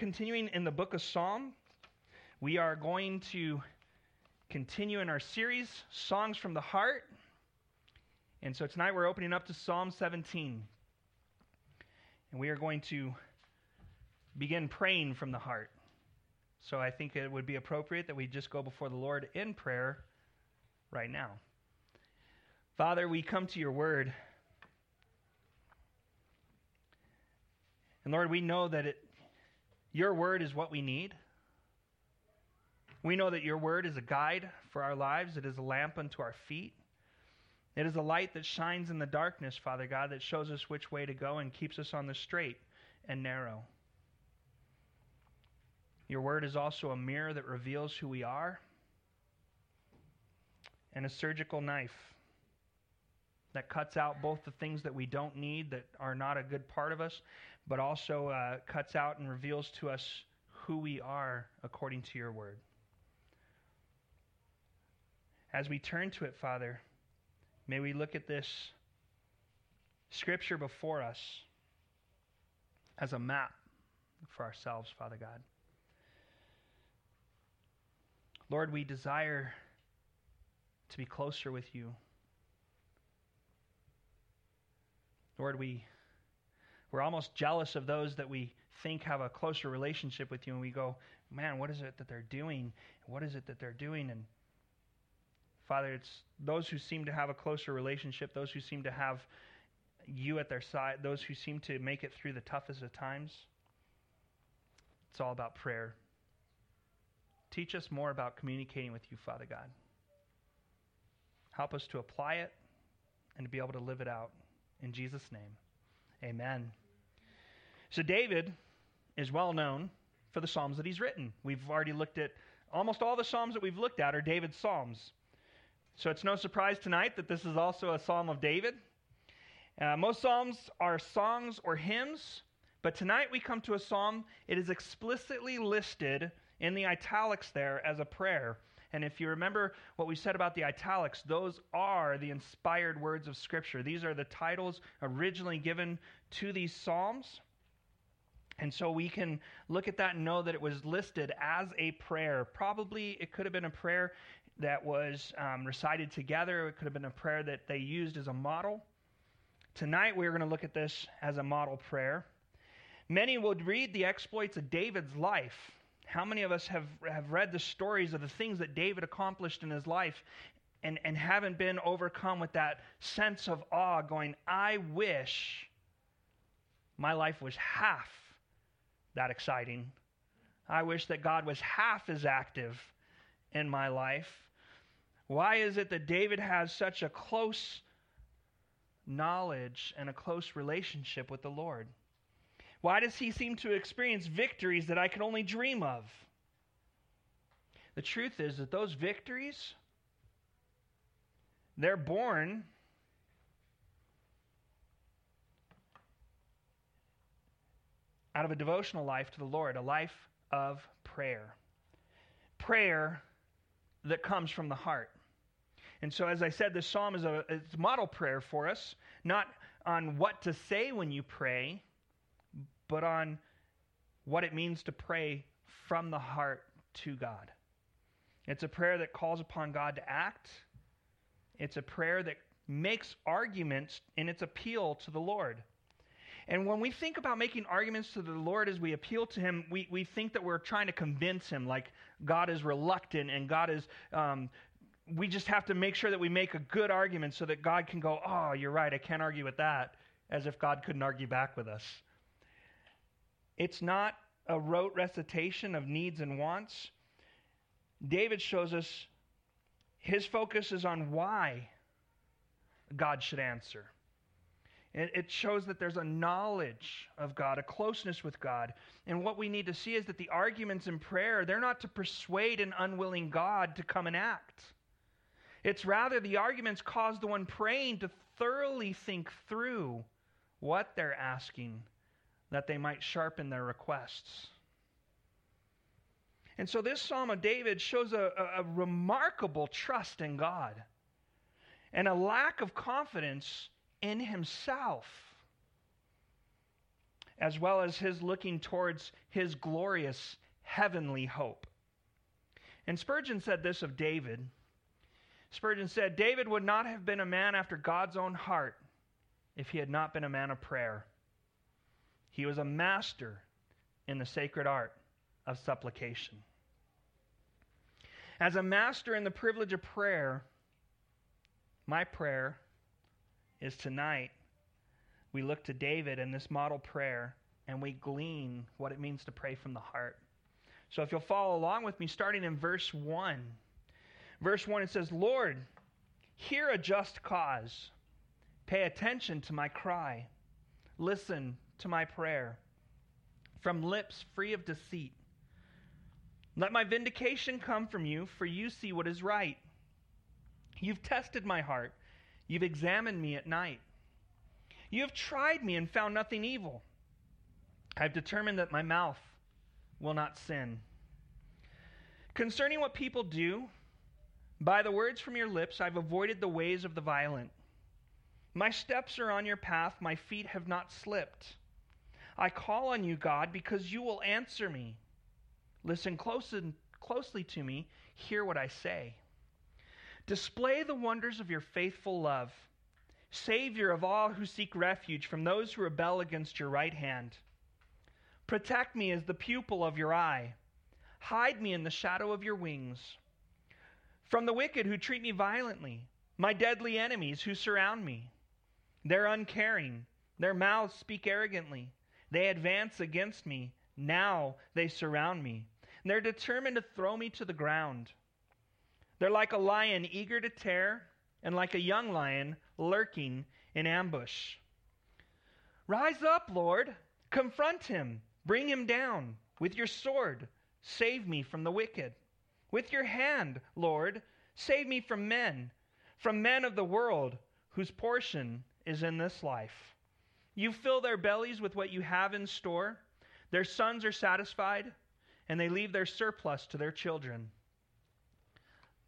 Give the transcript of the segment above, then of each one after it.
continuing in the book of Psalm. We are going to continue in our series, Songs from the Heart. And so tonight we're opening up to Psalm 17. And we are going to begin praying from the heart. So I think it would be appropriate that we just go before the Lord in prayer right now. Father, we come to your word. And Lord, we know that it, your word is what we need. We know that your word is a guide for our lives, it is a lamp unto our feet. It is a light that shines in the darkness, Father God, that shows us which way to go and keeps us on the straight and narrow. Your word is also a mirror that reveals who we are and a surgical knife that cuts out both the things that we don't need, that are not a good part of us, but also uh, cuts out and reveals to us who we are according to your word. As we turn to it, Father, may we look at this scripture before us as a map for ourselves, Father God. Lord, we desire to be closer with you. Lord, we, we're almost jealous of those that we think have a closer relationship with you, and we go, man, what is it that they're doing? What is it that they're doing? And Father, it's those who seem to have a closer relationship, those who seem to have you at their side, those who seem to make it through the toughest of times. It's all about prayer. Teach us more about communicating with you, Father God. Help us to apply it and to be able to live it out. In Jesus' name, amen. So, David is well known for the Psalms that he's written. We've already looked at almost all the Psalms that we've looked at are David's Psalms. So, it's no surprise tonight that this is also a Psalm of David. Uh, most Psalms are songs or hymns, but tonight we come to a Psalm. It is explicitly listed in the italics there as a prayer. And if you remember what we said about the italics, those are the inspired words of Scripture. These are the titles originally given to these Psalms. And so we can look at that and know that it was listed as a prayer. Probably it could have been a prayer that was um, recited together, it could have been a prayer that they used as a model. Tonight we're going to look at this as a model prayer. Many would read the exploits of David's life how many of us have, have read the stories of the things that David accomplished in his life and, and haven't been overcome with that sense of awe, going, I wish my life was half that exciting. I wish that God was half as active in my life. Why is it that David has such a close knowledge and a close relationship with the Lord? Why does he seem to experience victories that I can only dream of? The truth is that those victories, they're born out of a devotional life to the Lord, a life of prayer. Prayer that comes from the heart. And so, as I said, this psalm is a, a model prayer for us, not on what to say when you pray, but on what it means to pray from the heart to God. It's a prayer that calls upon God to act. It's a prayer that makes arguments in its appeal to the Lord. And when we think about making arguments to the Lord as we appeal to Him, we, we think that we're trying to convince Him, like God is reluctant and God is. Um, we just have to make sure that we make a good argument so that God can go, Oh, you're right, I can't argue with that, as if God couldn't argue back with us. It's not a rote recitation of needs and wants. David shows us his focus is on why God should answer. It shows that there's a knowledge of God, a closeness with God. And what we need to see is that the arguments in prayer, they're not to persuade an unwilling God to come and act. It's rather the arguments cause the one praying to thoroughly think through what they're asking that they might sharpen their requests. And so this Psalm of David shows a, a, remarkable trust in God and a lack of confidence in himself. as well as his looking towards his glorious heavenly hope. And Spurgeon said this of David. Spurgeon said, David would not have been a man after God's own heart if he had not been a man of prayer. He was a master in the sacred art of supplication. As a master in the privilege of prayer, my prayer is tonight we look to David and this model prayer and we glean what it means to pray from the heart. So if you'll follow along with me, starting in verse 1. Verse 1, it says, Lord, hear a just cause. Pay attention to my cry. Listen to my prayer. From lips free of deceit. Let my vindication come from you, for you see what is right. You've tested my heart. You've examined me at night. You have tried me and found nothing evil. I've determined that my mouth will not sin. Concerning what people do, by the words from your lips, I've avoided the ways of the violent. My steps are on your path, my feet have not slipped. I call on you, God, because you will answer me. Listen close closely to me, hear what I say. Display the wonders of your faithful love, Savior of all who seek refuge from those who rebel against your right hand. Protect me as the pupil of your eye. Hide me in the shadow of your wings. From the wicked who treat me violently, my deadly enemies who surround me. They're uncaring, their mouths speak arrogantly. They advance against me. Now they surround me. They're determined to throw me to the ground. They're like a lion eager to tear, and like a young lion lurking in ambush. Rise up, Lord. Confront him. Bring him down. With your sword, save me from the wicked. With your hand, Lord, save me from men, from men of the world whose portion is in this life. You fill their bellies with what you have in store. Their sons are satisfied, and they leave their surplus to their children.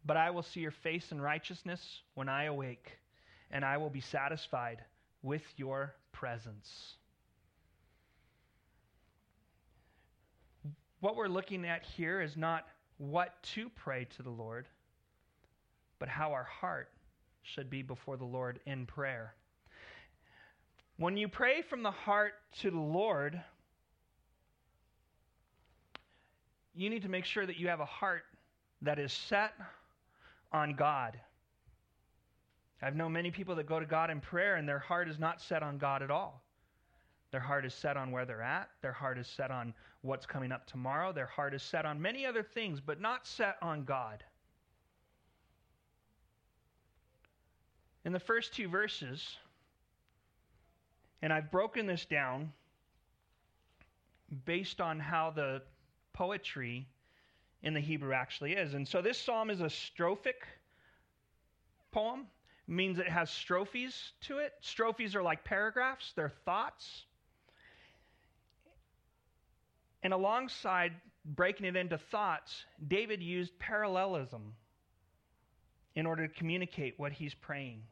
But I will see your face in righteousness when I awake, and I will be satisfied with your presence. What we're looking at here is not what to pray to the Lord, but how our heart should be before the Lord in prayer. When you pray from the heart to the Lord, you need to make sure that you have a heart that is set on God. I've known many people that go to God in prayer and their heart is not set on God at all. Their heart is set on where they're at. Their heart is set on what's coming up tomorrow. Their heart is set on many other things, but not set on God. In the first two verses, and I've broken this down based on how the poetry in the Hebrew actually is. And so this psalm is a strophic poem, means it has strophes to it. Strophes are like paragraphs, they're thoughts. And alongside breaking it into thoughts, David used parallelism in order to communicate what he's praying.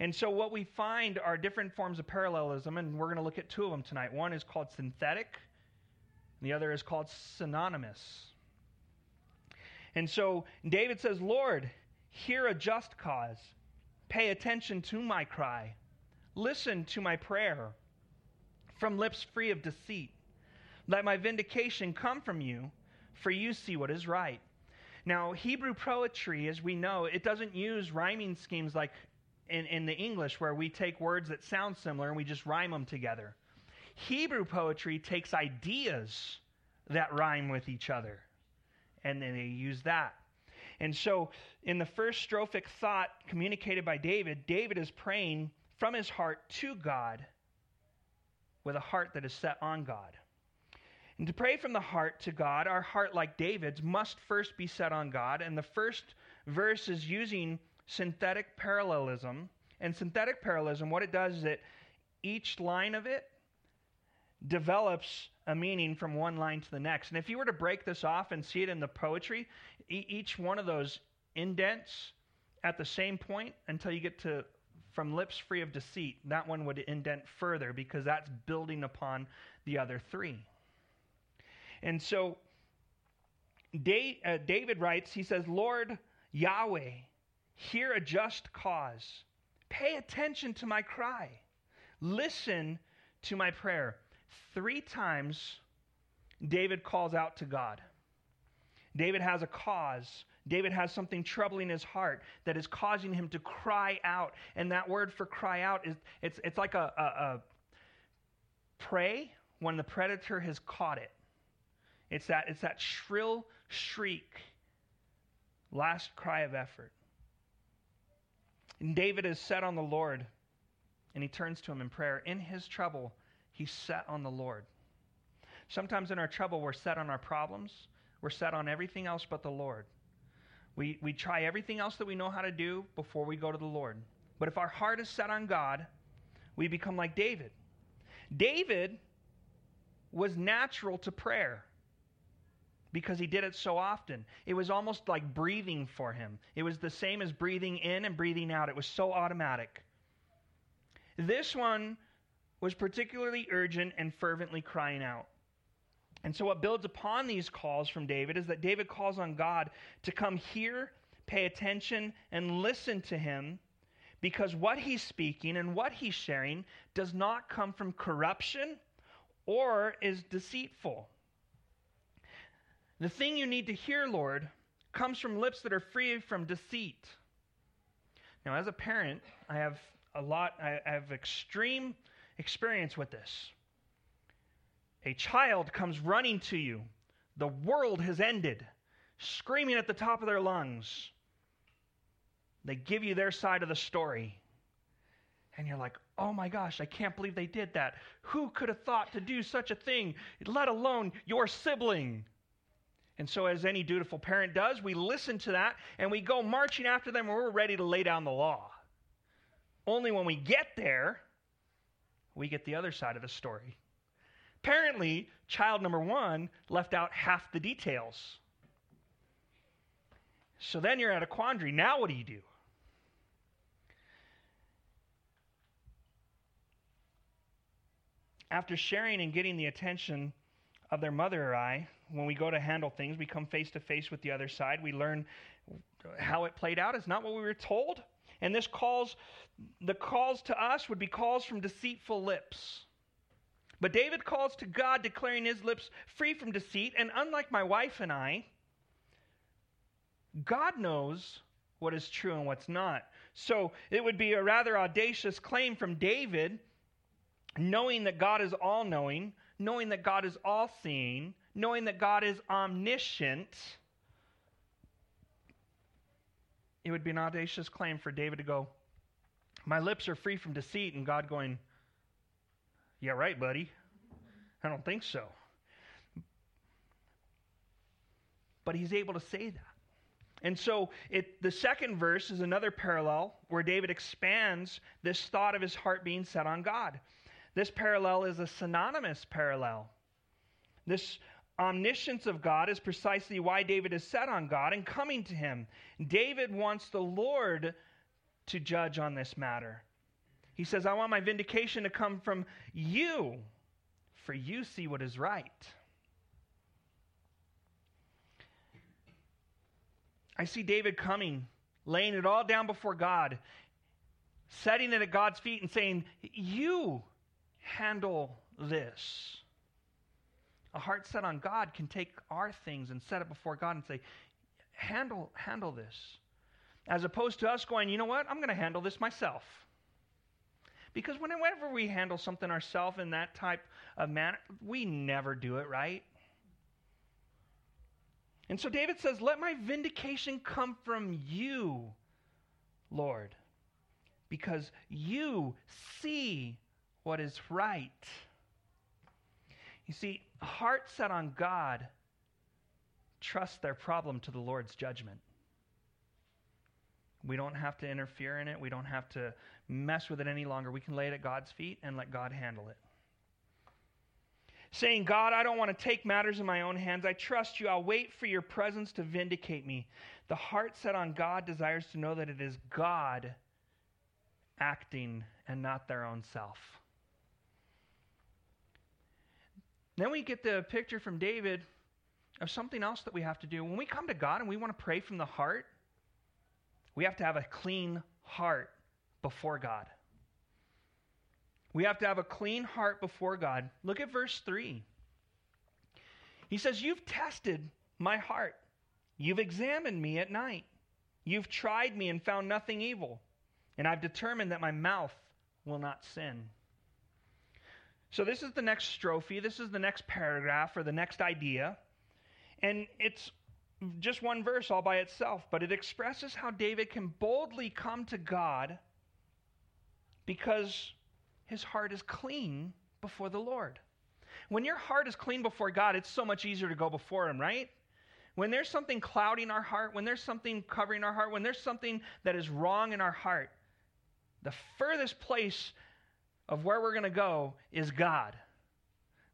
And so, what we find are different forms of parallelism, and we're going to look at two of them tonight. One is called synthetic, the other is called synonymous. And so, David says, Lord, hear a just cause. Pay attention to my cry. Listen to my prayer. From lips free of deceit. Let my vindication come from you, for you see what is right. Now, Hebrew poetry, as we know, it doesn't use rhyming schemes like in, in the English where we take words that sound similar and we just rhyme them together. Hebrew poetry takes ideas that rhyme with each other and then they use that. And so, in the first strophic thought communicated by David, David is praying from his heart to God with a heart that is set on God. And to pray from the heart to God, our heart, like David's, must first be set on God. And the first verse is using synthetic parallelism. And synthetic parallelism, what it does is that each line of it develops a meaning from one line to the next. And if you were to break this off and see it in the poetry, e- each one of those indents at the same point until you get to from lips free of deceit. That one would indent further because that's building upon the other three. And so uh, David writes, he says, Lord Yahweh, hear a just cause. Pay attention to my cry. Listen to my prayer. Three times David calls out to God. David has a cause. David has something troubling his heart that is causing him to cry out. And that word for cry out is it's, it's like a, a, a prey when the predator has caught it. It's that, it's that shrill shriek, last cry of effort. And David is set on the Lord, and he turns to him in prayer. In his trouble, he's set on the Lord. Sometimes in our trouble, we're set on our problems, we're set on everything else but the Lord. We, we try everything else that we know how to do before we go to the Lord. But if our heart is set on God, we become like David. David was natural to prayer because he did it so often. It was almost like breathing for him. It was the same as breathing in and breathing out, it was so automatic. This one was particularly urgent and fervently crying out. And so, what builds upon these calls from David is that David calls on God to come hear, pay attention, and listen to him because what he's speaking and what he's sharing does not come from corruption or is deceitful. The thing you need to hear, Lord, comes from lips that are free from deceit. Now, as a parent, I have a lot, I have extreme experience with this. A child comes running to you. The world has ended, screaming at the top of their lungs. They give you their side of the story. And you're like, oh my gosh, I can't believe they did that. Who could have thought to do such a thing, let alone your sibling? And so, as any dutiful parent does, we listen to that and we go marching after them and we're ready to lay down the law. Only when we get there, we get the other side of the story. Apparently, child number one left out half the details. So then you're at a quandary. Now, what do you do? After sharing and getting the attention of their mother or I, when we go to handle things, we come face to face with the other side. We learn how it played out. It's not what we were told. And this calls, the calls to us would be calls from deceitful lips. But David calls to God, declaring his lips free from deceit. And unlike my wife and I, God knows what is true and what's not. So it would be a rather audacious claim from David, knowing that God is all knowing, knowing that God is all seeing, knowing that God is omniscient, it would be an audacious claim for David to go, My lips are free from deceit, and God going, Yeah, right, buddy. I don't think so. But he's able to say that. And so it, the second verse is another parallel where David expands this thought of his heart being set on God. This parallel is a synonymous parallel. This omniscience of God is precisely why David is set on God and coming to him. David wants the Lord to judge on this matter. He says, I want my vindication to come from you, for you see what is right. I see David coming, laying it all down before God, setting it at God's feet and saying, You handle this. A heart set on God can take our things and set it before God and say, handle, handle this. As opposed to us going, you know what, I'm going to handle this myself. Because whenever we handle something ourselves in that type of manner, we never do it right. And so David says, Let my vindication come from you, Lord, because you see what is right. You see, hearts set on God trust their problem to the Lord's judgment. We don't have to interfere in it. We don't have to mess with it any longer. We can lay it at God's feet and let God handle it. Saying, God, I don't want to take matters in my own hands. I trust you. I'll wait for your presence to vindicate me. The heart set on God desires to know that it is God acting and not their own self. Then we get the picture from David of something else that we have to do. When we come to God and we want to pray from the heart, we have to have a clean heart before God. We have to have a clean heart before God. Look at verse 3. He says, You've tested my heart. You've examined me at night. You've tried me and found nothing evil. And I've determined that my mouth will not sin. So, this is the next strophe. This is the next paragraph or the next idea. And it's just one verse all by itself, but it expresses how David can boldly come to God because his heart is clean before the Lord. When your heart is clean before God, it's so much easier to go before Him, right? When there's something clouding our heart, when there's something covering our heart, when there's something that is wrong in our heart, the furthest place of where we're going to go is God.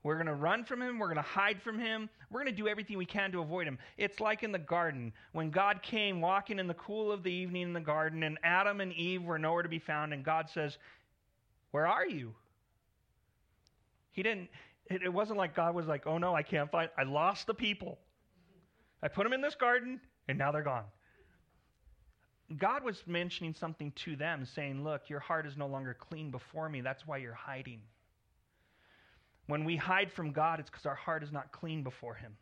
We're going to run from him. We're going to hide from him. We're going to do everything we can to avoid him. It's like in the garden when God came walking in the cool of the evening in the garden, and Adam and Eve were nowhere to be found, and God says, Where are you? He didn't, it, wasn't like God was like, Oh no, I can't find, I lost the people. I put them in this garden, and now they're gone. God was mentioning something to them, saying, Look, your heart is no longer clean before me. That's why you're hiding. When we hide from God, it's because our heart is not clean before Him.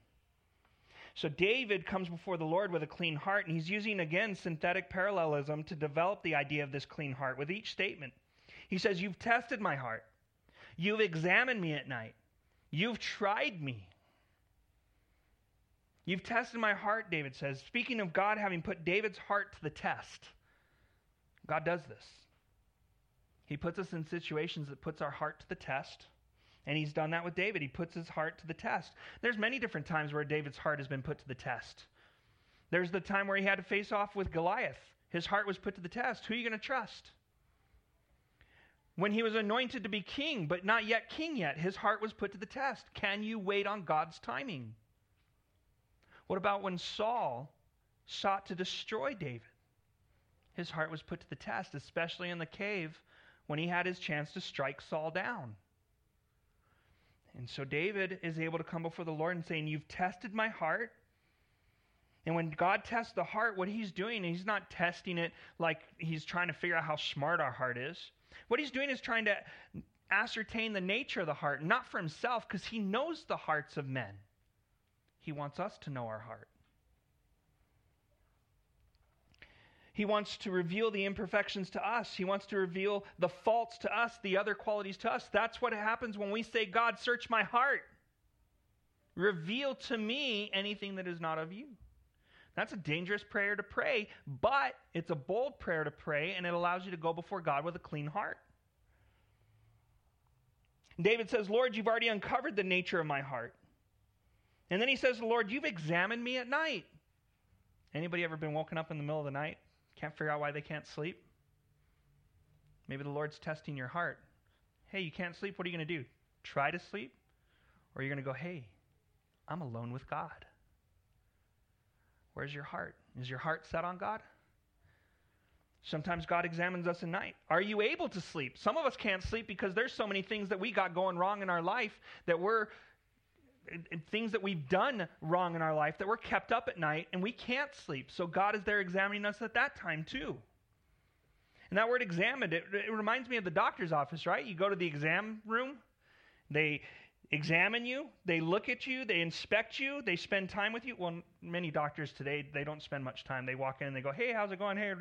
So David comes before the Lord with a clean heart, and he's using again synthetic parallelism to develop the idea of this clean heart with each statement. He says, You've tested my heart. You've examined me at night. You've tried me. You've tested my heart, David says. Speaking of God having put David's heart to the test, God does this. He puts us in situations that puts our heart to the test. And he's done that with David. He puts his heart to the test. There's many different times where David's heart has been put to the test. There's the time where he had to face off with Goliath. His heart was put to the test. Who are you going to trust? When he was anointed to be king, but not yet king yet, his heart was put to the test. Can you wait on God's timing? What about when Saul sought to destroy David? His heart was put to the test, especially in the cave when he had his chance to strike Saul down. And so David is able to come before the Lord and saying, You've tested my heart. And when God tests the heart, what he's doing, he's not testing it like he's trying to figure out how smart our heart is. What he's doing is trying to ascertain the nature of the heart, not for himself, because he knows the hearts of men. He wants us to know our heart. He wants to reveal the imperfections to us. He wants to reveal the faults to us, the other qualities to us. That's what happens when we say, God, search my heart. Reveal to me anything that is not of you. That's a dangerous prayer to pray, but it's a bold prayer to pray, and it allows you to go before God with a clean heart. David says, Lord, you've already uncovered the nature of my heart. And then he says, Lord, you've examined me at night. Anybody ever been woken up in the middle of the night? Can't figure out why they can't sleep? Maybe the Lord's testing your heart. Hey, you can't sleep. What are you going to do? Try to sleep? Or you're you going to go, hey, I'm alone with God? Where's your heart? Is your heart set on God? Sometimes God examines us at night. Are you able to sleep? Some of us can't sleep because there's so many things that we got going wrong in our life that we're things that we've done wrong in our life that we're kept up at night and we can't sleep. So God is there examining us at that time too. And that word examined, it, it reminds me of the doctor's office, right? You go to the exam room, they examine you, they look at you, they inspect you, they spend time with you. Well, many doctors today, they don't spend much time. They walk in and they go, hey, how's it going? Hey,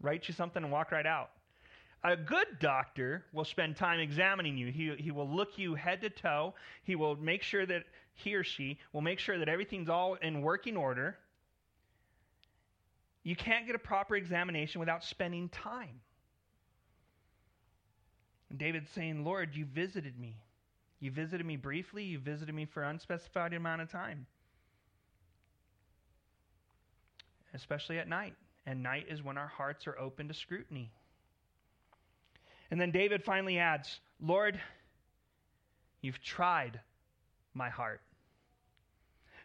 write you something and walk right out. A good doctor will spend time examining you. He, he will look you head to toe. He will make sure that he or she will make sure that everything's all in working order. You can't get a proper examination without spending time. And David's saying, Lord, you visited me. You visited me briefly, you visited me for an unspecified amount of time. Especially at night. And night is when our hearts are open to scrutiny. And then David finally adds, Lord, you've tried my heart.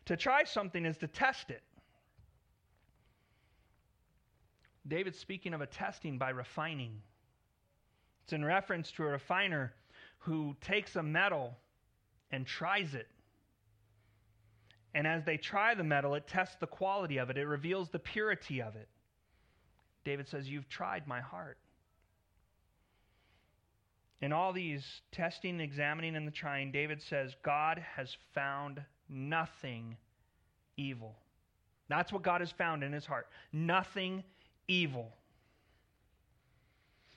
To try something is to test it. David's speaking of a testing by refining. It's in reference to a refiner who takes a metal and tries it. And as they try the metal, it tests the quality of it, it reveals the purity of it. David says, You've tried my heart. In all these testing, examining, and the trying, David says, God has found nothing evil. That's what God has found in his heart. Nothing evil.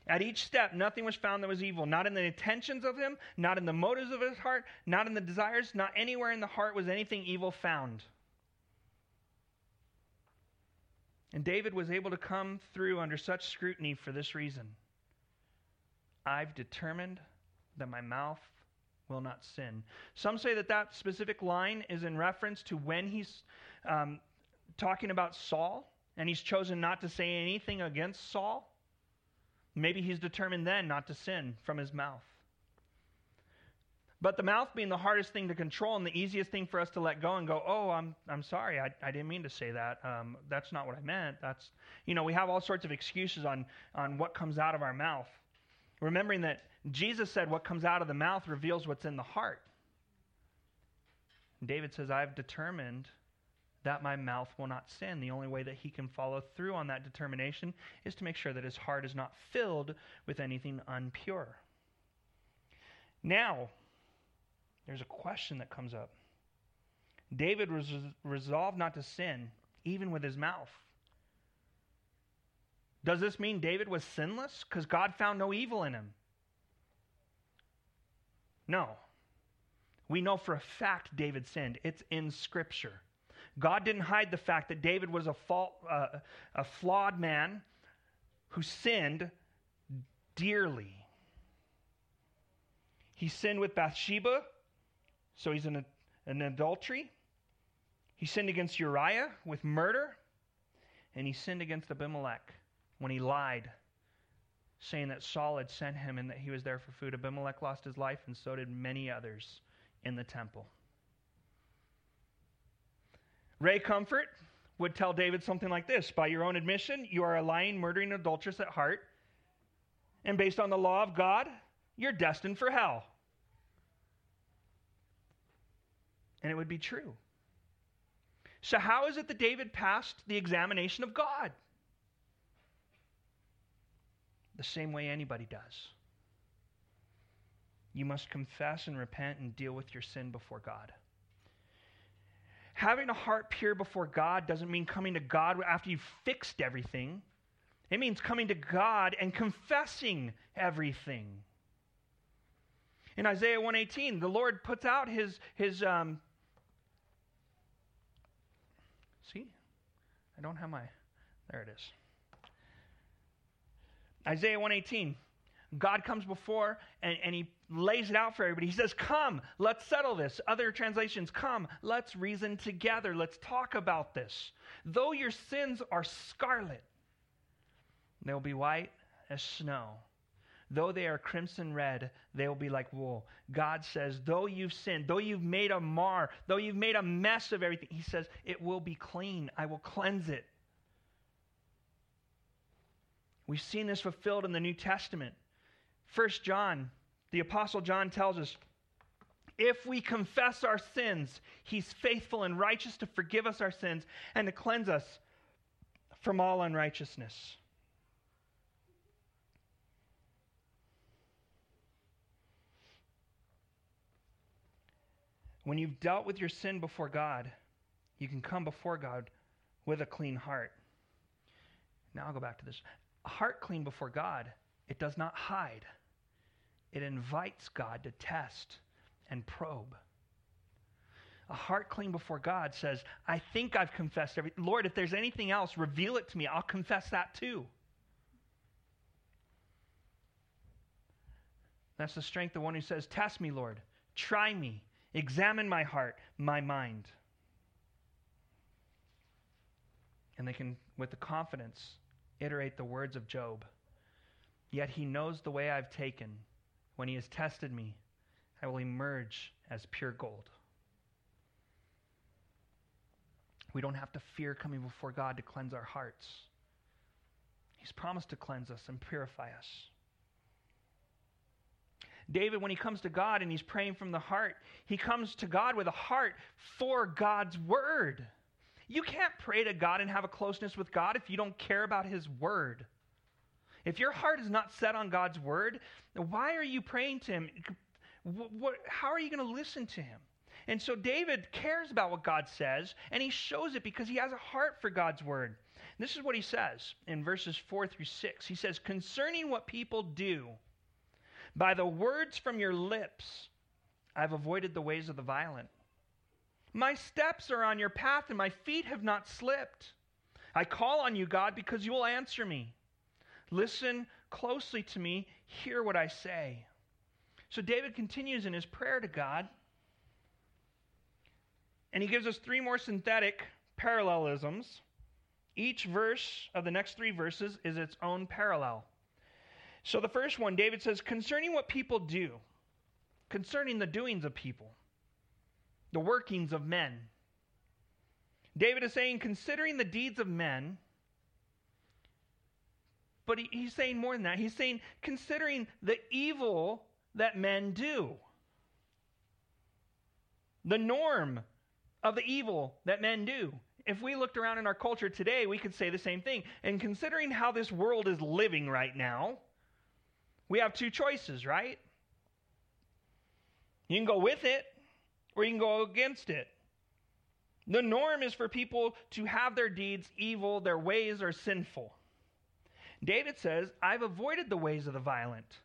At each step, nothing was found that was evil. Not in the intentions of him, not in the motives of his heart, not in the desires, not anywhere in the heart was anything evil found. And David was able to come through under such scrutiny for this reason I've determined that my mouth will not sin. Some say that that specific line is in reference to when he's um, talking about Saul and he's chosen not to say anything against Saul. Maybe he's determined then not to sin from his mouth. But the mouth being the hardest thing to control and the easiest thing for us to let go and go, oh, I'm, I'm sorry, I, I didn't mean to say that. Um, that's not what I meant. That's, you know, we have all sorts of excuses on, on what comes out of our mouth. Remembering that Jesus said what comes out of the mouth reveals what's in the heart. David says, I've determined that my mouth will not sin. The only way that he can follow through on that determination is to make sure that his heart is not filled with anything unpure. Now, there's a question that comes up. David was resolved not to sin, even with his mouth. Does this mean David was sinless because God found no evil in him? No. We know for a fact David sinned. It's in Scripture. God didn't hide the fact that David was a, fault, uh, a flawed man who sinned dearly. He sinned with Bathsheba, so he's in an adultery. He sinned against Uriah with murder, and he sinned against Abimelech when he lied, saying that Saul had sent him and that he was there for food. Abimelech lost his life, and so did many others in the temple. Ray Comfort would tell David something like this By your own admission, you are a lying, murdering adulteress at heart. And based on the law of God, you're destined for hell. And it would be true. So, how is it that David passed the examination of God? The same way anybody does. You must confess and repent and deal with your sin before God having a heart pure before God doesn't mean coming to God after you've fixed everything. It means coming to God and confessing everything. In Isaiah 118, the Lord puts out his, his um, see, I don't have my, there it is. Isaiah 118, God comes before and, and he lays it out for everybody. He says, Come, let's settle this. Other translations, come, let's reason together. Let's talk about this. Though your sins are scarlet, they'll be white as snow. Though they are crimson red, they will be like wool. God says, though you've sinned, though you've made a mar, though you've made a mess of everything, He says, it will be clean. I will cleanse it. We've seen this fulfilled in the New Testament. First John, the Apostle John tells us if we confess our sins, he's faithful and righteous to forgive us our sins and to cleanse us from all unrighteousness. When you've dealt with your sin before God, you can come before God with a clean heart. Now I'll go back to this. A heart clean before God, it does not hide. It invites God to test and probe. A heart clean before God says, I think I've confessed everything. Lord, if there's anything else, reveal it to me. I'll confess that too. That's the strength of one who says, Test me, Lord. Try me. Examine my heart, my mind. And they can, with the confidence, iterate the words of Job. Yet he knows the way I've taken. When he has tested me, I will emerge as pure gold. We don't have to fear coming before God to cleanse our hearts. He's promised to cleanse us and purify us. David, when he comes to God and he's praying from the heart, he comes to God with a heart for God's word. You can't pray to God and have a closeness with God if you don't care about his word. If your heart is not set on God's word, why are you praying to him? What, how are you going to listen to him? And so David cares about what God says, and he shows it because he has a heart for God's word. This is what he says in verses 4 through 6. He says, Concerning what people do, by the words from your lips, I've avoided the ways of the violent. My steps are on your path, and my feet have not slipped. I call on you, God, because you will answer me. Listen closely to me, hear what I say. So David continues in his prayer to God. And he gives us three more synthetic parallelisms. Each verse of the next three verses is its own parallel. So the first one, David says, concerning what people do, concerning the doings of people, the workings of men. David is saying, considering the deeds of men, but he, he's saying more than that. He's saying, considering the evil that men do, the norm of the evil that men do. If we looked around in our culture today, we could say the same thing. And considering how this world is living right now, we have two choices, right? You can go with it or you can go against it. The norm is for people to have their deeds evil, their ways are sinful. David says, I've avoided the ways of the violent.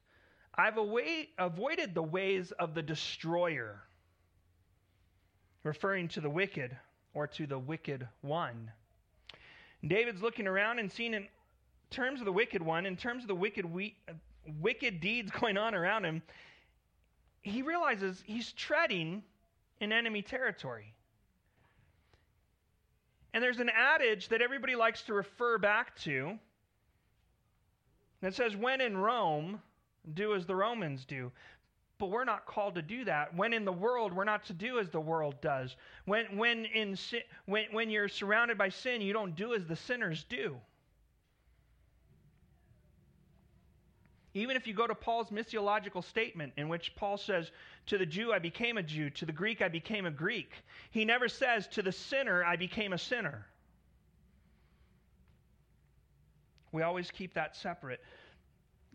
I've avoided the ways of the destroyer referring to the wicked or to the wicked one. David's looking around and seeing in terms of the wicked one, in terms of the wicked we, wicked deeds going on around him, he realizes he's treading in enemy territory. And there's an adage that everybody likes to refer back to that says, When in Rome, do as the Romans do. But we're not called to do that. When in the world, we're not to do as the world does. When, when, in when, when you're surrounded by sin, you don't do as the sinners do. Even if you go to Paul's missiological statement, in which Paul says, To the Jew I became a Jew, to the Greek I became a Greek, he never says, To the sinner I became a sinner. We always keep that separate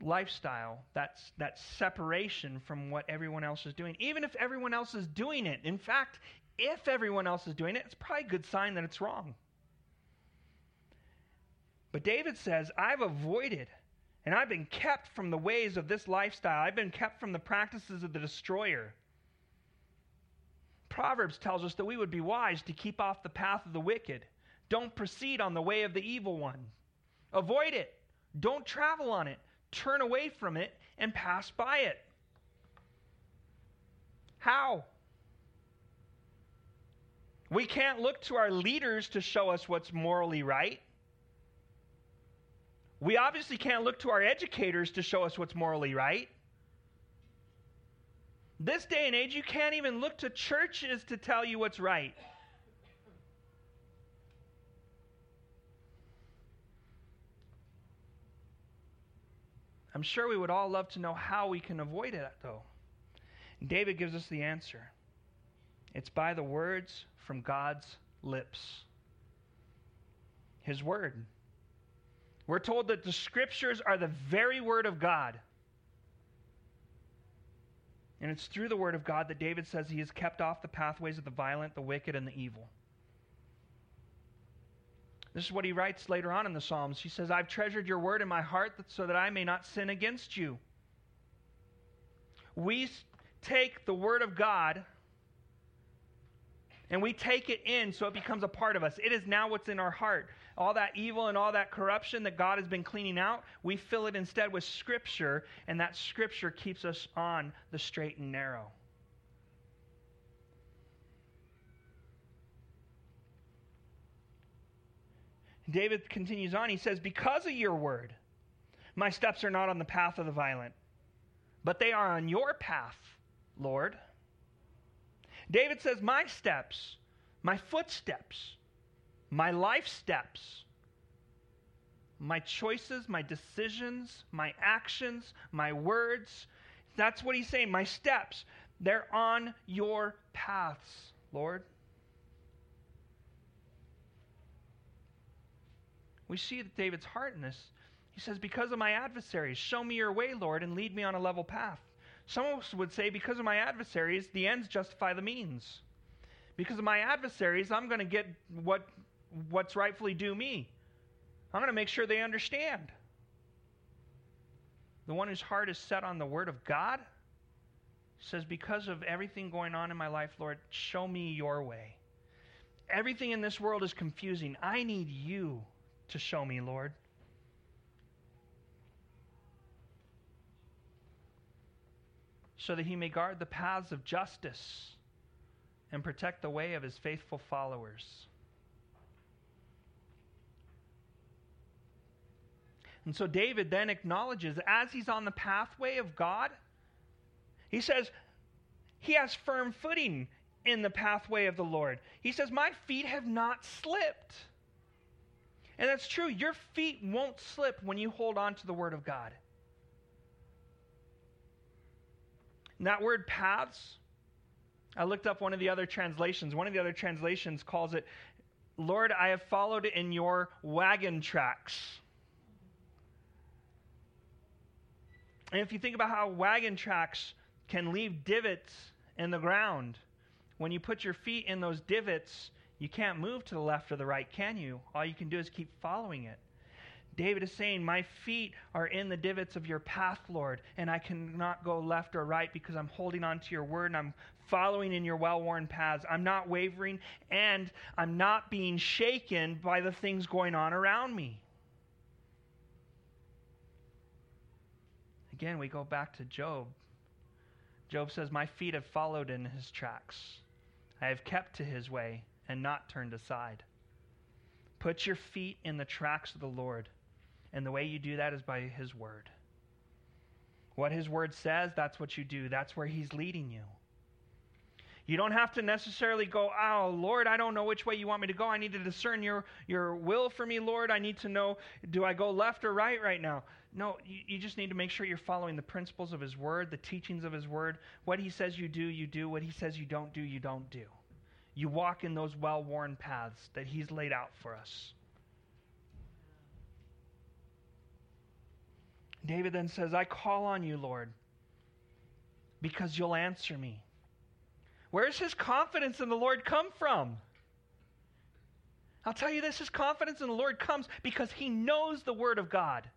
lifestyle, that's that separation from what everyone else is doing. Even if everyone else is doing it. In fact, if everyone else is doing it, it's probably a good sign that it's wrong. But David says, I've avoided and I've been kept from the ways of this lifestyle. I've been kept from the practices of the destroyer. Proverbs tells us that we would be wise to keep off the path of the wicked. Don't proceed on the way of the evil one. Avoid it. Don't travel on it turn away from it and pass by it. How? We can't look to our leaders to show us what's morally right. We obviously can't look to our educators to show us what's morally right. This day and age, you can't even look to churches to tell you what's right. I'm sure we would all love to know how we can avoid it, though. David gives us the answer it's by the words from God's lips. His word. We're told that the scriptures are the very word of God. And it's through the word of God that David says he has kept off the pathways of the violent, the wicked, and the evil. This is what he writes later on in the Psalms. He says, I've treasured your word in my heart so that I may not sin against you. We take the word of God and we take it in so it becomes a part of us. It is now what's in our heart. All that evil and all that corruption that God has been cleaning out, we fill it instead with Scripture, and that Scripture keeps us on the straight and narrow. David continues on. He says, Because of your word, my steps are not on the path of the violent, but they are on your path, Lord. David says, My steps, my footsteps, my life steps, my choices, my decisions, my actions, my words, That's what he's saying. My steps, they're on your paths, Lord. We see that David's heart in this. He says, Because of my adversaries, show me your way, Lord, and lead me on a level path. Some of us would say, Because of my adversaries, the ends justify the means. Because of my adversaries, I'm going to get what, what's rightfully due me. I'm going to make sure they understand. The one whose heart is set on the Word of God says, Because of everything going on in my life, Lord, show me your way. Everything in this world is confusing. I need you to show me, Lord. So that he may guard the paths of justice and protect the way of his faithful followers. And so David then acknowledges as he's on the pathway of God, he says, he has firm footing in the pathway of the Lord. He says, My feet have not slipped. And that's true. Your feet won't slip when you hold on to the Word of God. And that word paths, I looked up one of the other translations. One of the other translations calls it, Lord, I have followed in your wagon tracks. And if you think about how wagon tracks can leave divots in the ground, when you put your feet in those divots, you can't move to the left or the right, can you? All you can do is keep following it. David is saying, My feet are in the divots of your path, Lord, and I cannot go left or right because I'm holding on to your word and I'm following in your well worn paths. I'm not wavering and I'm not being shaken by the things going on around me. Again, we go back to Job. Job says, My feet have followed in his tracks. I have kept to his way and not turned aside. Put your feet in the tracks of the Lord. And the way you do that is by his word. What his word says, that's what you do. That's where he's leading you. You don't have to necessarily go, oh, Lord, I don't know which way you want me to go. I need to discern your, your will for me, Lord. I need to know, do I go left or right right now? No, you, you just need to make sure you're following the principles of His Word, the teachings of His Word. What He says you do, you do. What He says you don't do, you don't do. You walk in those well worn paths that He's laid out for us. David then says, I call on you, Lord, because you'll answer me. Where's his confidence in the Lord come from? I'll tell you this his confidence in the Lord comes because he knows the Word of God.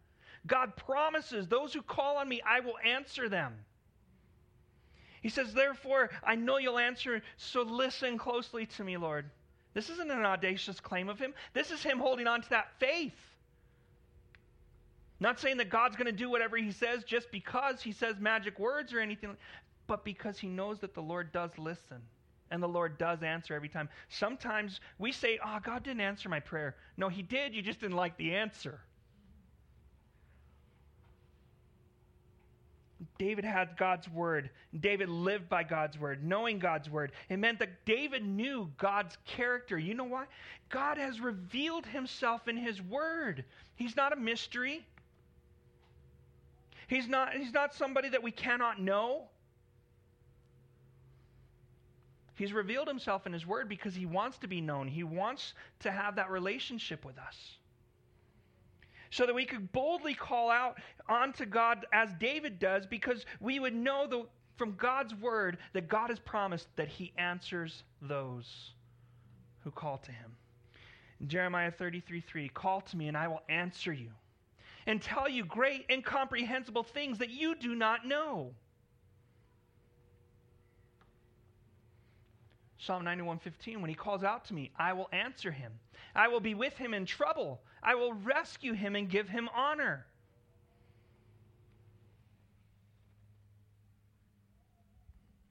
God promises, Those who call on me, I will answer them. He says, Therefore, I know you'll answer, so listen closely to me, Lord. This isn't an audacious claim of him. This is him holding on to that faith. Not saying that God's going to do whatever he says just because he says magic words or anything, but because he knows that the Lord does listen and the Lord does answer every time. Sometimes we say, Oh, God didn't answer my prayer. No, he did. You just didn't like the answer. David had God's word. David lived by God's word, knowing God's word. It meant that David knew God's character. You know why? God has revealed himself in his word. He's not a mystery. He's not, he's not somebody that we cannot know. He's revealed himself in his word because he wants to be known. He wants to have that relationship with us so that we could boldly call out onto God as David does, because we would know the, from God's word that God has promised that he answers those who call to him. In Jeremiah 33 3, call to me and I will answer you and tell you great incomprehensible things that you do not know. Psalm 91:15 when he calls out to me, I will answer him. I will be with him in trouble. I will rescue him and give him honor.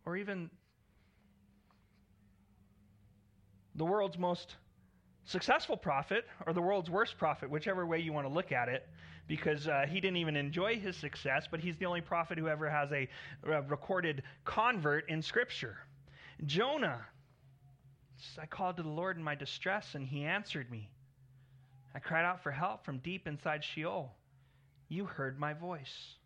Or even the world's most successful prophet or the world's worst prophet, whichever way you want to look at it, because uh, he didn't even enjoy his success, but he's the only prophet who ever has a, a recorded convert in Scripture. Jonah I called to the Lord in my distress, and he answered me. I cried out for help from deep inside Sheol. You heard my voice.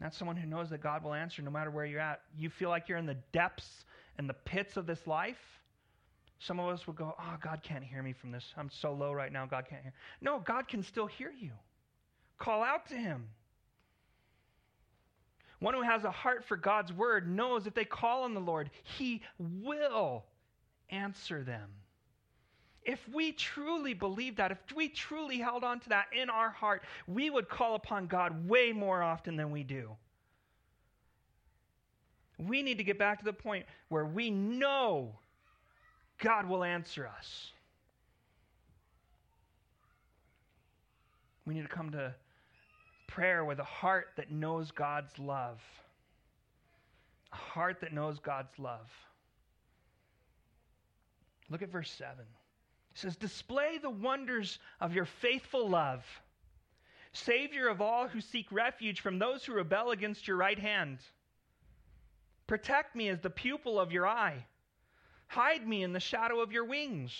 That's someone who knows that God will answer no matter where you're at. You feel like you're in the depths and the pits of this life. Some of us will go, Oh, God can't hear me from this. I'm so low right now, God can't hear. No, God can still hear you. Call out to Him. One who has a heart for God's word knows if they call on the Lord, He will answer them. If we truly believe that, if we truly held on to that in our heart, we would call upon God way more often than we do. We need to get back to the point where we know God will answer us. We need to come to prayer with a heart that knows God's love. A heart that knows God's love. Look at verse 7. It says, Display the wonders of your faithful love, Savior of all who seek refuge from those who rebel against your right hand. Protect me as the pupil of your eye. Hide me in the shadow of your wings.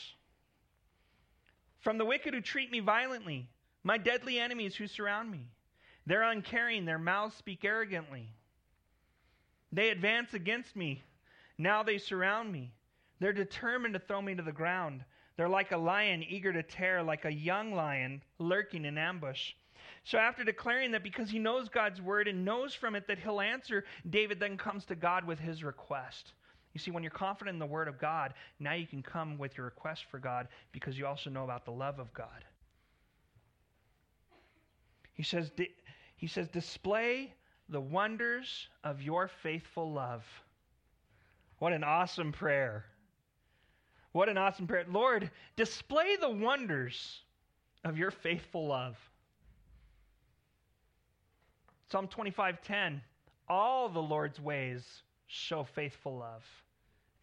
From the wicked who treat me violently, my deadly enemies who surround me. They're uncaring, their mouths speak arrogantly. They advance against me. Now they surround me. They're determined to throw me to the ground. They're like a lion eager to tear, like a young lion lurking in ambush. So, after declaring that because he knows God's word and knows from it that he'll answer, David then comes to God with his request. You see, when you're confident in the word of God, now you can come with your request for God because you also know about the love of God. He says, he says, display the wonders of your faithful love. What an awesome prayer. What an awesome prayer. Lord, display the wonders of your faithful love. Psalm 25:10 All the Lord's ways show faithful love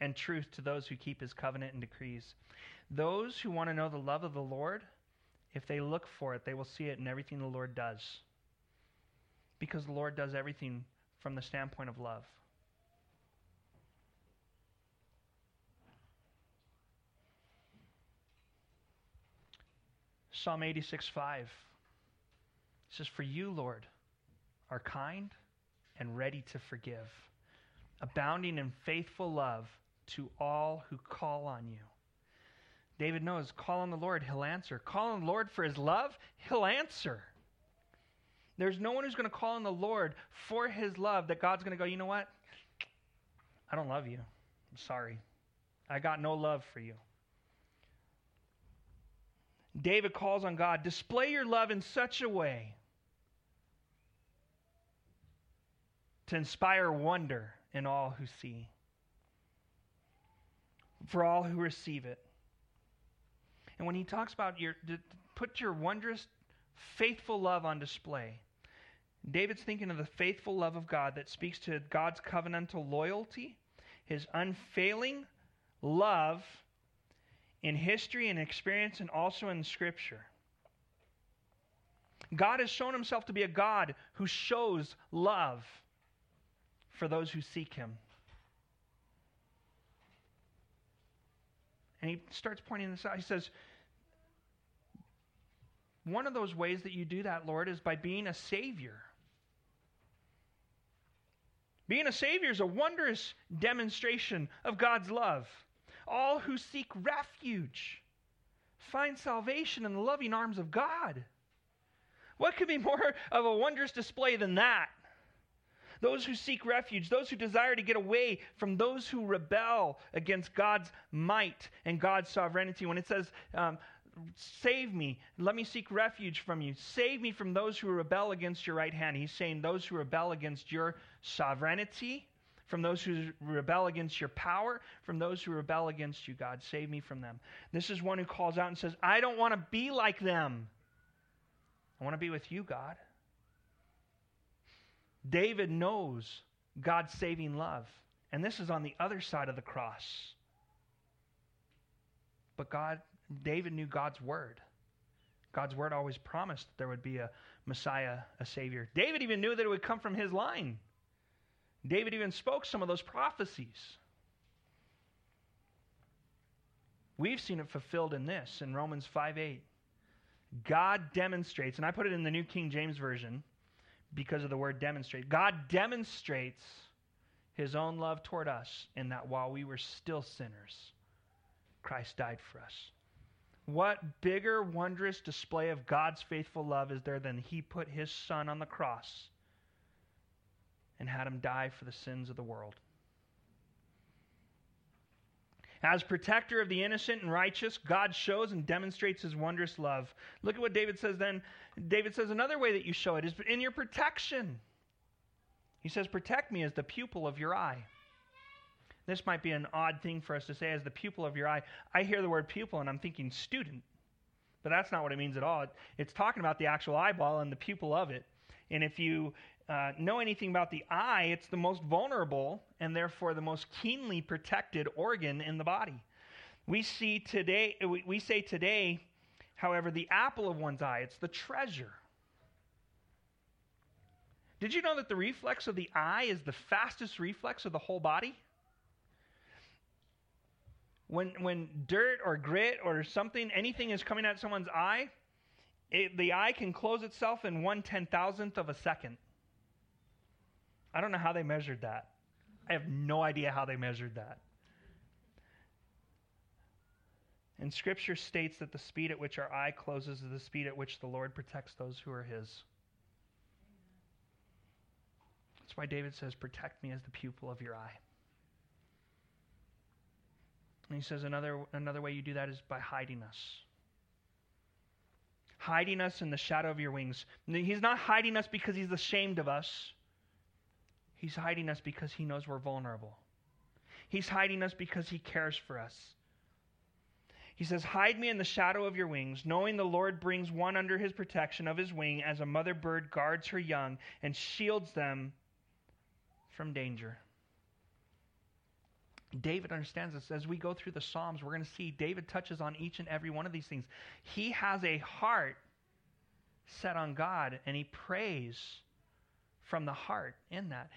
and truth to those who keep his covenant and decrees. Those who want to know the love of the Lord, if they look for it, they will see it in everything the Lord does. Because the Lord does everything from the standpoint of love. Psalm 86 5 says, For you, Lord, are kind and ready to forgive, abounding in faithful love to all who call on you. David knows, call on the Lord, he'll answer. Call on the Lord for his love, he'll answer. There's no one who's going to call on the Lord for his love that God's going to go, you know what? I don't love you. I'm sorry. I got no love for you. David calls on God, display your love in such a way to inspire wonder in all who see for all who receive it. And when he talks about your put your wondrous, faithful love on display, David's thinking of the faithful love of God that speaks to God's covenantal loyalty, his unfailing love in history and experience, and also in Scripture. God has shown himself to be a God who shows love for those who seek him. And he starts pointing this out. He says, One of those ways that you do that, Lord, is by being a Savior. Being a Savior is a wondrous demonstration of God's love. All who seek refuge find salvation in the loving arms of God. What could be more of a wondrous display than that? Those who seek refuge, those who desire to get away from those who rebel against God's might and God's sovereignty. When it says, um, Save me, let me seek refuge from you, save me from those who rebel against your right hand. He's saying those who rebel against your sovereignty, from those who rebel against your power, from those who rebel against you, God. Save me from them. This is one who calls out and says, I don't want to be like them. I want to be with you, God. David knows God's saving love. And this is on the other side of the cross. But God, David knew God's word. God's word always promised there would be a Messiah, a Savior. David even knew that it would come from his line. David even spoke some of those prophecies. We've seen it fulfilled in this, in Romans 5 8. God demonstrates, and I put it in the New King James Version because of the word demonstrate. God demonstrates his own love toward us in that while we were still sinners, Christ died for us. What bigger, wondrous display of God's faithful love is there than he put his son on the cross and had him die for the sins of the world? As protector of the innocent and righteous, God shows and demonstrates his wondrous love. Look at what David says then. David says another way that you show it is in your protection. He says, Protect me as the pupil of your eye. This might be an odd thing for us to say as the pupil of your eye. I hear the word pupil and I'm thinking student, but that's not what it means at all. It's talking about the actual eyeball and the pupil of it. And if you uh, know anything about the eye, it's the most vulnerable and therefore the most keenly protected organ in the body. We see today, we, say today, however, the apple of one's eye, it's the treasure. Did you know that the reflex of the eye is the fastest reflex of the whole body? When, when dirt or grit or something, anything is coming at someone's eye, it, the eye can close itself in one ten thousandth of a second. I don't know how they measured that. I have no idea how they measured that. And Scripture states that the speed at which our eye closes is the speed at which the Lord protects those who are His. That's why David says, Protect me as the pupil of your eye. And he says another, another way you do that is by hiding us. Hiding us in the shadow of your wings. He's not hiding us because he's ashamed of us. He's hiding us because he knows we're vulnerable. He's hiding us because he cares for us. He says, Hide me in the shadow of your wings, knowing the Lord brings one under his protection of his wing as a mother bird guards her young and shields them from danger. David understands this. As we go through the Psalms, we're going to see David touches on each and every one of these things. He has a heart set on God, and he prays from the heart in that.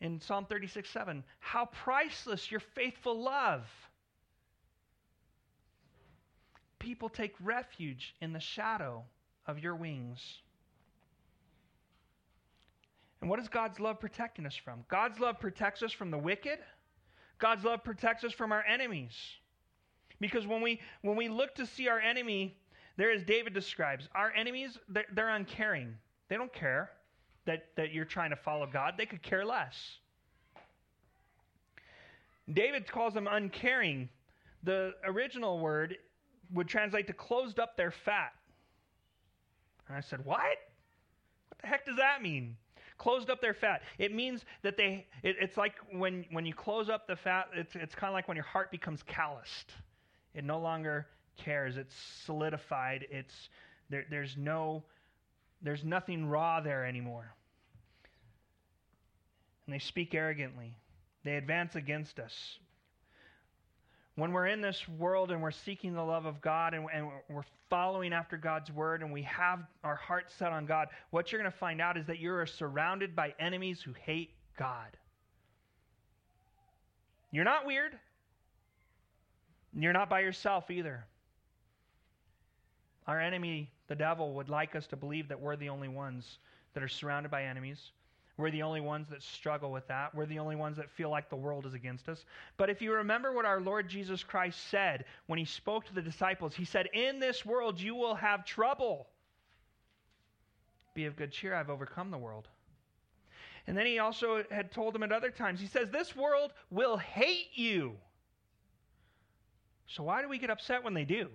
In Psalm 36 7, how priceless your faithful love. People take refuge in the shadow of your wings. And what is God's love protecting us from? God's love protects us from the wicked. God's love protects us from our enemies. Because when we when we look to see our enemy, there as David describes, our enemies, they're, they're uncaring. They don't care that, that you're trying to follow God, they could care less. David calls them uncaring. The original word would translate to closed up their fat. And I said, What? What the heck does that mean? Closed up their fat. It means that they, it, it's like when, when you close up the fat, it's, it's kind of like when your heart becomes calloused. It no longer cares. It's solidified. It's, there, there's no, there's nothing raw there anymore and they speak arrogantly. They advance against us. When we're in this world and we're seeking the love of God and, and we're following after God's word and we have our heart set on God, what you're going to find out is that you're surrounded by enemies who hate God. You're not weird. You're not by yourself either. Our enemy, the devil, would like us to believe that we're the only ones that are surrounded by enemies. We're the only ones that struggle with that. We're the only ones that feel like the world is against us. But if you remember what our Lord Jesus Christ said when he spoke to the disciples, he said, In this world you will have trouble. Be of good cheer, I've overcome the world. And then he also had told them at other times, he says, This world will hate you. So why do we get upset when they do?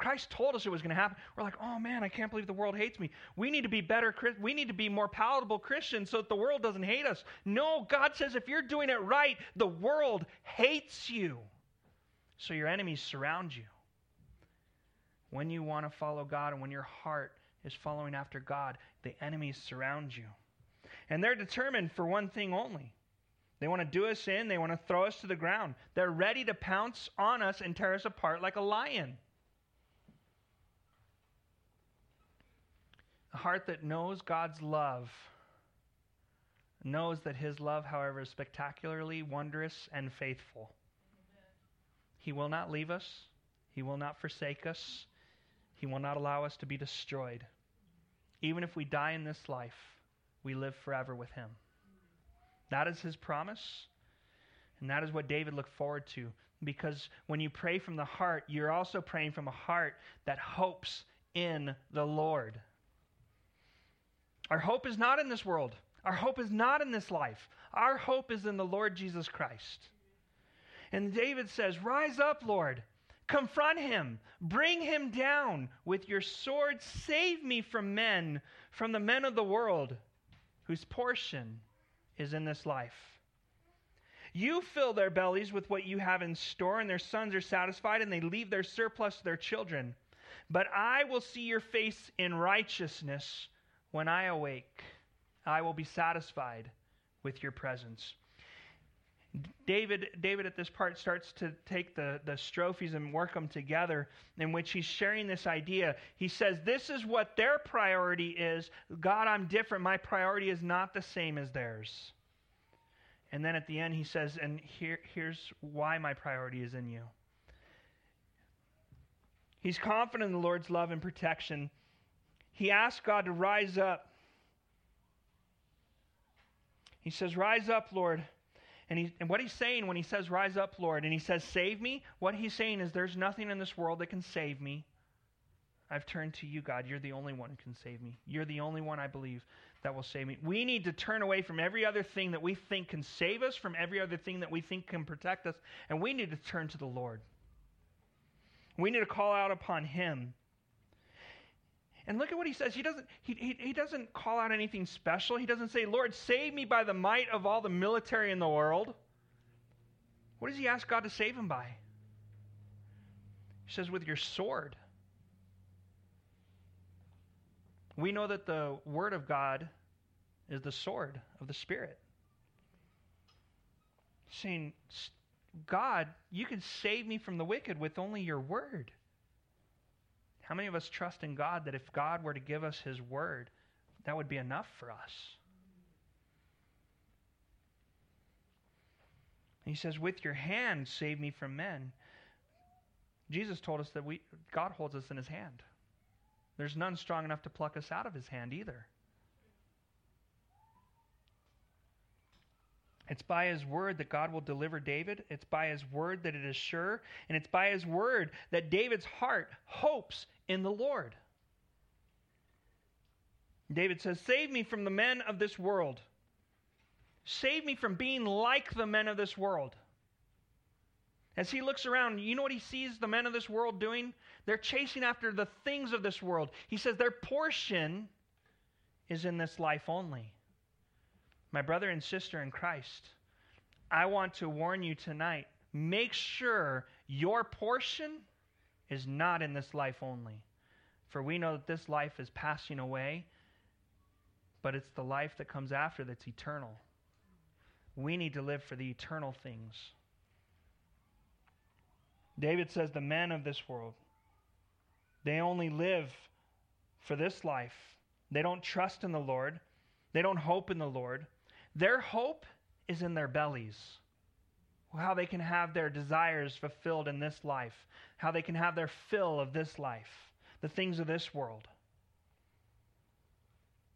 Christ told us it was going to happen. We're like, oh man, I can't believe the world hates me. We need to be better. We need to be more palatable Christians so that the world doesn't hate us. No, God says if you're doing it right, the world hates you. So your enemies surround you. When you want to follow God and when your heart is following after God, the enemies surround you. And they're determined for one thing only. They want to do us in, they want to throw us to the ground. They're ready to pounce on us and tear us apart like a lion. A heart that knows God's love knows that his love, however, is spectacularly wondrous and faithful. He will not leave us, he will not forsake us, he will not allow us to be destroyed. even if we die in this life, we live forever with him. That is his promise. And that is what David looked forward to. Because when you pray from the heart, you're also praying from a heart that hopes in the Lord. Our hope is not in this world. Our hope is not in this life. Our hope is in the Lord Jesus Christ. And David says, Rise up, Lord. Confront him. Bring him down with your sword. Save me from men, from the men of the world, whose portion is in this life. You fill their bellies with what you have in store, and their sons are satisfied, and they leave their surplus to their children. But I will see your face in righteousness when I awake. I will be satisfied with your presence. David, David at this part starts to take the, the strophes and work them together, in which he's sharing this idea. He says, This is what their priority is. God, I'm different. My priority is not the same as theirs. And then at the end, he says, And here, here's why my priority is in you. He's confident in the Lord's love and protection. He asks God to rise up. He says, Rise up, Lord. And, he, and what he's saying when he says, Rise up, Lord, and he says, Save me, what he's saying is, There's nothing in this world that can save me. I've turned to you, God. You're the only one who can save me. You're the only one I believe that will save me. We need to turn away from every other thing that we think can save us, from every other thing that we think can protect us, and we need to turn to the Lord. We need to call out upon Him. And look at what he says. He doesn't, he, he, he, doesn't call out anything special. He doesn't say, Lord, save me by the might of all the military in the world. What does he ask God to save him by? He says, with your sword. We know that the Word of God is the sword of the Spirit. Saying, God, you can save me from the wicked with only your Word. How many of us trust in God that if God were to give us His Word, that would be enough for us? He says, With your hand, save me from men. Jesus told us that we, God holds us in His hand. There's none strong enough to pluck us out of his hand either. It's by his word that God will deliver David. It's by his word that it is sure. And it's by his word that David's heart hopes in the Lord. David says, Save me from the men of this world. Save me from being like the men of this world. As he looks around, you know what he sees the men of this world doing? They're chasing after the things of this world. He says their portion is in this life only. My brother and sister in Christ, I want to warn you tonight make sure your portion is not in this life only. For we know that this life is passing away, but it's the life that comes after that's eternal. We need to live for the eternal things. David says, The men of this world, they only live for this life. They don't trust in the Lord, they don't hope in the Lord. Their hope is in their bellies. How they can have their desires fulfilled in this life, how they can have their fill of this life, the things of this world.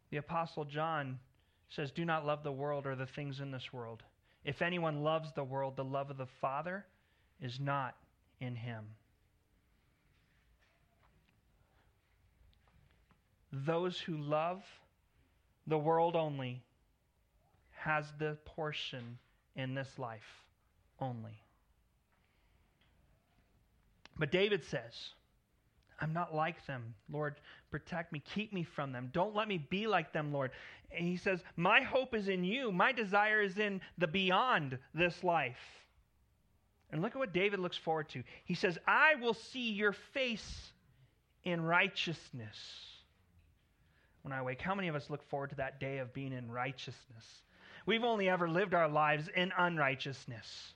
The Apostle John says, Do not love the world or the things in this world. If anyone loves the world, the love of the Father is not in him. Those who love the world only has the portion in this life only. But David says, I'm not like them. Lord, protect me. Keep me from them. Don't let me be like them, Lord. And he says, My hope is in you. My desire is in the beyond this life. And look at what David looks forward to. He says, I will see your face in righteousness when I wake. How many of us look forward to that day of being in righteousness? We've only ever lived our lives in unrighteousness.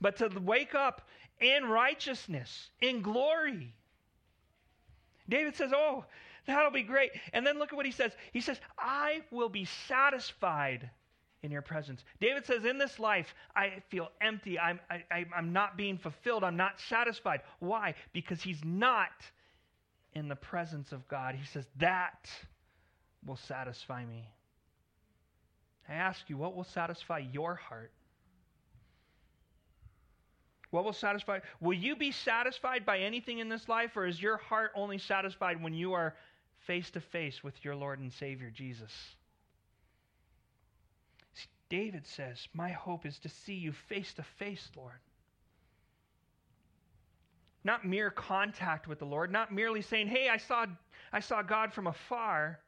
But to wake up in righteousness, in glory. David says, Oh, that'll be great. And then look at what he says. He says, I will be satisfied in your presence. David says, In this life, I feel empty. I'm, I, I'm not being fulfilled. I'm not satisfied. Why? Because he's not in the presence of God. He says, That will satisfy me. I ask you, what will satisfy your heart? What will satisfy? Will you be satisfied by anything in this life, or is your heart only satisfied when you are face to face with your Lord and Savior, Jesus? See, David says, My hope is to see you face to face, Lord. Not mere contact with the Lord, not merely saying, Hey, I saw, I saw God from afar.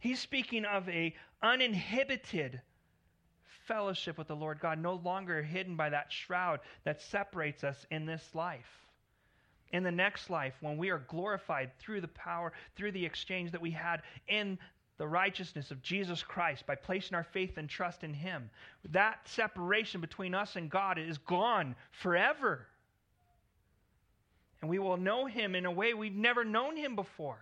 He's speaking of a uninhibited fellowship with the Lord God, no longer hidden by that shroud that separates us in this life. In the next life, when we are glorified through the power, through the exchange that we had in the righteousness of Jesus Christ by placing our faith and trust in Him, that separation between us and God is gone forever. And we will know Him in a way we've never known Him before.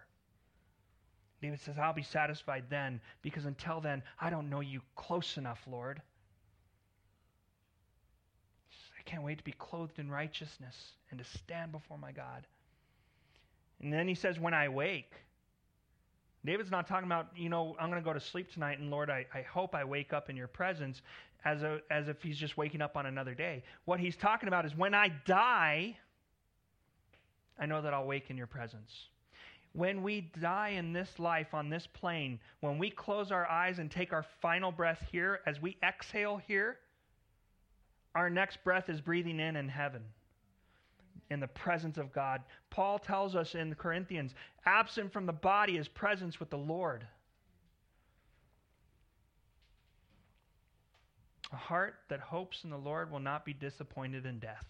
David says, I'll be satisfied then, because until then, I don't know you close enough, Lord. Can't wait to be clothed in righteousness and to stand before my God. And then he says, When I wake, David's not talking about, you know, I'm going to go to sleep tonight, and Lord, I, I hope I wake up in your presence as, a, as if he's just waking up on another day. What he's talking about is when I die, I know that I'll wake in your presence. When we die in this life on this plane, when we close our eyes and take our final breath here, as we exhale here, our next breath is breathing in in heaven, in the presence of God. Paul tells us in Corinthians absent from the body is presence with the Lord. A heart that hopes in the Lord will not be disappointed in death.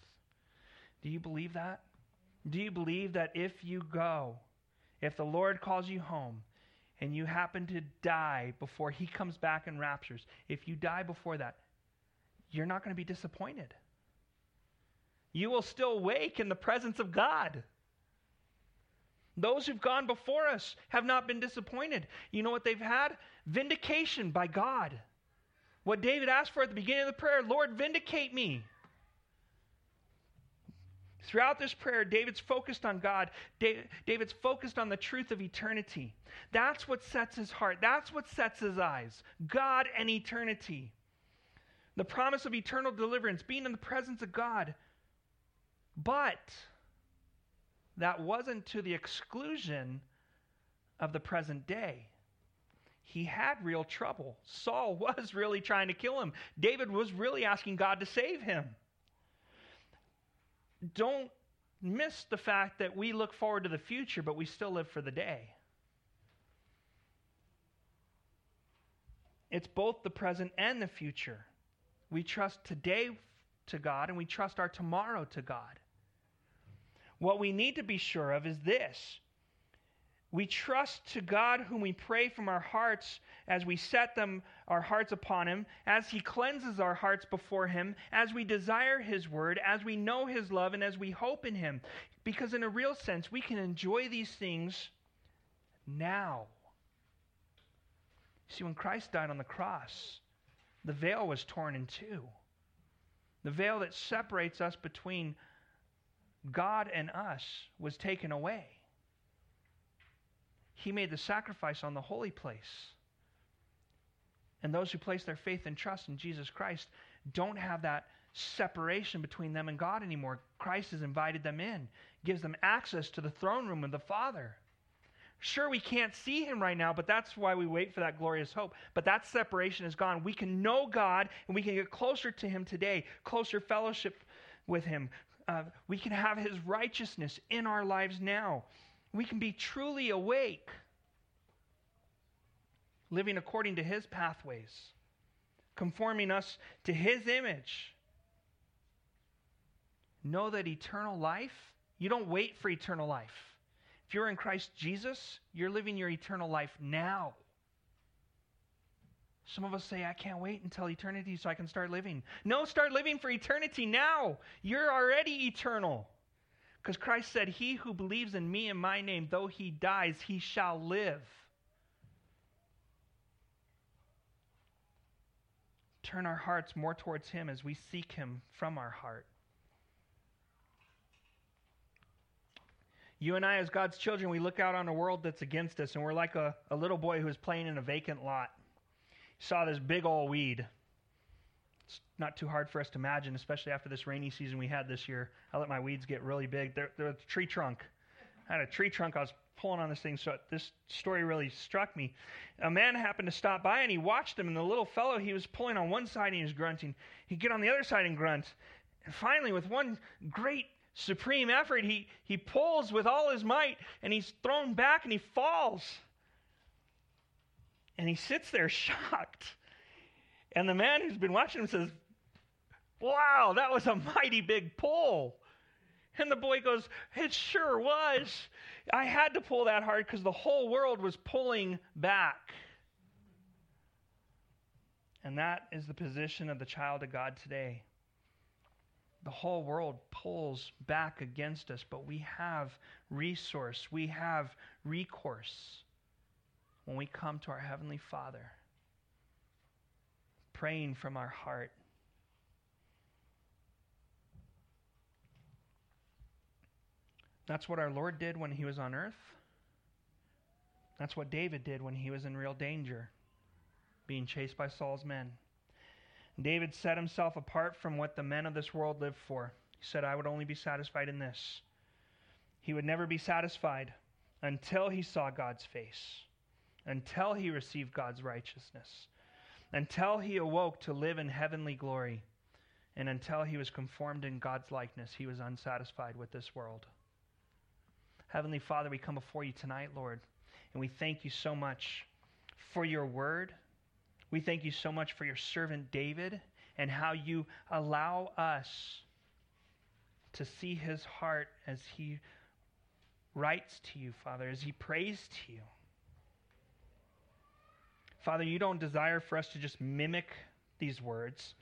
Do you believe that? Do you believe that if you go, if the Lord calls you home and you happen to die before he comes back and raptures, if you die before that, you're not going to be disappointed. You will still wake in the presence of God. Those who've gone before us have not been disappointed. You know what they've had? Vindication by God. What David asked for at the beginning of the prayer Lord, vindicate me. Throughout this prayer, David's focused on God. David's focused on the truth of eternity. That's what sets his heart. That's what sets his eyes. God and eternity. The promise of eternal deliverance, being in the presence of God. But that wasn't to the exclusion of the present day. He had real trouble. Saul was really trying to kill him. David was really asking God to save him don't miss the fact that we look forward to the future, but we still live for the day. It's both the present and the future. We trust today to God and we trust our tomorrow to God. What we need to be sure of is this we trust to God whom we pray from our hearts as we set them our hearts upon him, as he cleanses our hearts before him, as we desire his word, as we know his love and as we hope in him. Because in a real sense, we can enjoy these things now. See, when Christ died on the cross, the veil was torn in two. The veil that separates us between God and us was taken away. He made the sacrifice on the holy place. And those who place their faith and trust in Jesus Christ don't have that separation between them and God anymore. Christ has invited them in, gives them access to the throne room of the Father. Sure, we can't see him right now, but that's why we wait for that glorious hope. But that separation is gone. We can know God and we can get closer to him today, closer fellowship with him. Uh, we can have his righteousness in our lives now we can be truly awake, living according to His pathways, conforming us to His image. Know that eternal life, you don't wait for eternal life. If you're in Christ Jesus, you're living your eternal life now. Some of us say, I can't wait until eternity so I can start living. No, start living for eternity now. You're already eternal. Because Christ said, He who believes in me and my name, though he dies, he shall live. Turn our hearts more towards Him as we seek Him from our heart. You and I, as God's children, we look out on a world that's against us, and we're like a, a little boy who's playing in a vacant lot. Saw this big old weed. It's not too hard for us to imagine, especially after this rainy season we had this year. I let my weeds get really big. They're, they're a tree trunk. I had a tree trunk. I was pulling on this thing, so this story really struck me. A man happened to stop by, and he watched him, and the little fellow, he was pulling on one side and he was grunting. He'd get on the other side and grunt. And finally, with one great supreme effort, he, he pulls with all his might, and he's thrown back and he falls. And he sits there shocked. And the man who's been watching him says, Wow, that was a mighty big pull. And the boy goes, It sure was. I had to pull that hard because the whole world was pulling back. And that is the position of the child of God today. The whole world pulls back against us, but we have resource, we have recourse when we come to our Heavenly Father, praying from our heart. That's what our Lord did when he was on earth. That's what David did when he was in real danger, being chased by Saul's men. David set himself apart from what the men of this world live for. He said, I would only be satisfied in this. He would never be satisfied until he saw God's face, until he received God's righteousness, until he awoke to live in heavenly glory, and until he was conformed in God's likeness. He was unsatisfied with this world. Heavenly Father, we come before you tonight, Lord, and we thank you so much for your word. We thank you so much for your servant David and how you allow us to see his heart as he writes to you, Father, as he prays to you. Father, you don't desire for us to just mimic these words,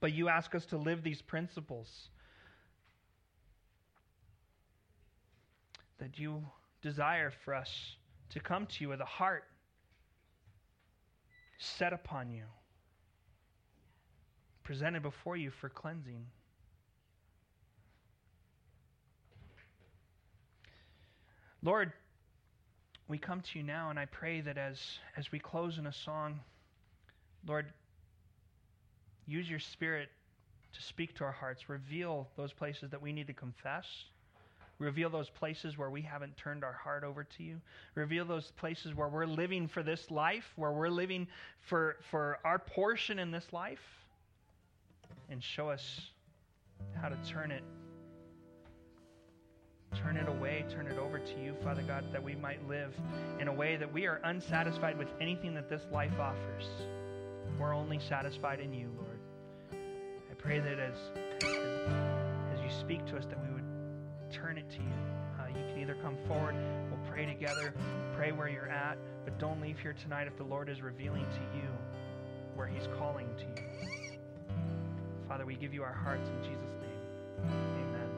but you ask us to live these principles. That you desire for us to come to you with a heart set upon you, presented before you for cleansing. Lord, we come to you now, and I pray that as, as we close in a song, Lord, use your Spirit to speak to our hearts. Reveal those places that we need to confess. Reveal those places where we haven't turned our heart over to you. Reveal those places where we're living for this life, where we're living for, for our portion in this life. And show us how to turn it. Turn it away, turn it over to you, Father God, that we might live in a way that we are unsatisfied with anything that this life offers. We're only satisfied in you, Lord. I pray that as, as, as you speak to us, that we turn it to you. Uh, you can either come forward, we'll pray together, pray where you're at, but don't leave here tonight if the Lord is revealing to you where He's calling to you. Father, we give you our hearts in Jesus' name. Amen.